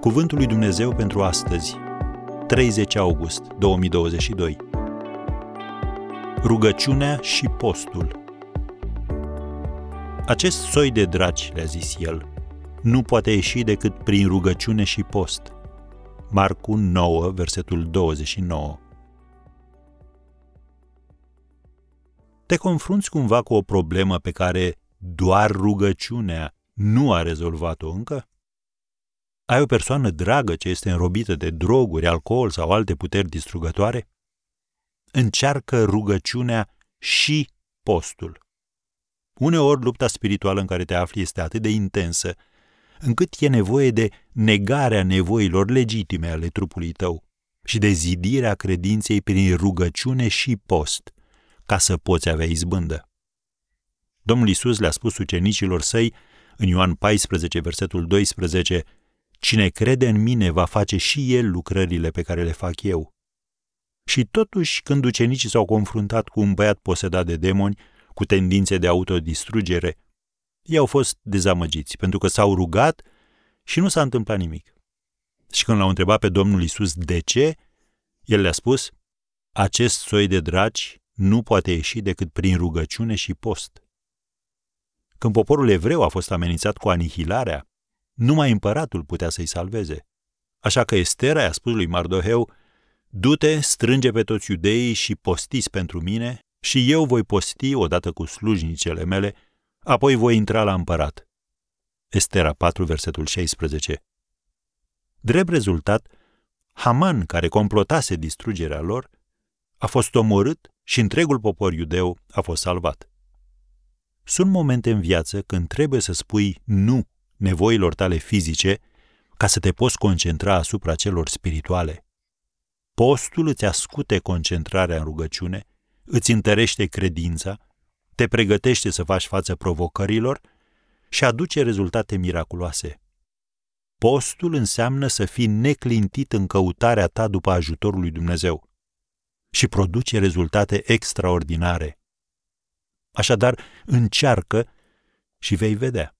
Cuvântul lui Dumnezeu pentru astăzi, 30 august 2022. Rugăciunea și postul. Acest soi de draci, le-a zis el, nu poate ieși decât prin rugăciune și post. Marcu 9, versetul 29. Te confrunți cumva cu o problemă pe care doar rugăciunea nu a rezolvat-o încă? Ai o persoană dragă ce este înrobită de droguri, alcool sau alte puteri distrugătoare? Încearcă rugăciunea și postul. Uneori lupta spirituală în care te afli este atât de intensă, încât e nevoie de negarea nevoilor legitime ale trupului tău și de zidirea credinței prin rugăciune și post, ca să poți avea izbândă. Domnul Isus le-a spus ucenicilor săi în Ioan 14, versetul 12, Cine crede în mine va face și el lucrările pe care le fac eu. Și totuși, când ucenicii s-au confruntat cu un băiat posedat de demoni, cu tendințe de autodistrugere, ei au fost dezamăgiți, pentru că s-au rugat și nu s-a întâmplat nimic. Și când l-au întrebat pe Domnul Isus de ce, el le-a spus, acest soi de dragi nu poate ieși decât prin rugăciune și post. Când poporul evreu a fost amenințat cu anihilarea, numai împăratul putea să-i salveze. Așa că Estera i-a spus lui Mardoheu, Du-te, strânge pe toți iudeii și postiți pentru mine și eu voi posti odată cu slujnicele mele, apoi voi intra la împărat. Estera 4, versetul 16 Drept rezultat, Haman, care complotase distrugerea lor, a fost omorât și întregul popor iudeu a fost salvat. Sunt momente în viață când trebuie să spui nu nevoilor tale fizice ca să te poți concentra asupra celor spirituale. Postul îți ascute concentrarea în rugăciune, îți întărește credința, te pregătește să faci față provocărilor și aduce rezultate miraculoase. Postul înseamnă să fii neclintit în căutarea ta după ajutorul lui Dumnezeu și produce rezultate extraordinare. Așadar, încearcă și vei vedea.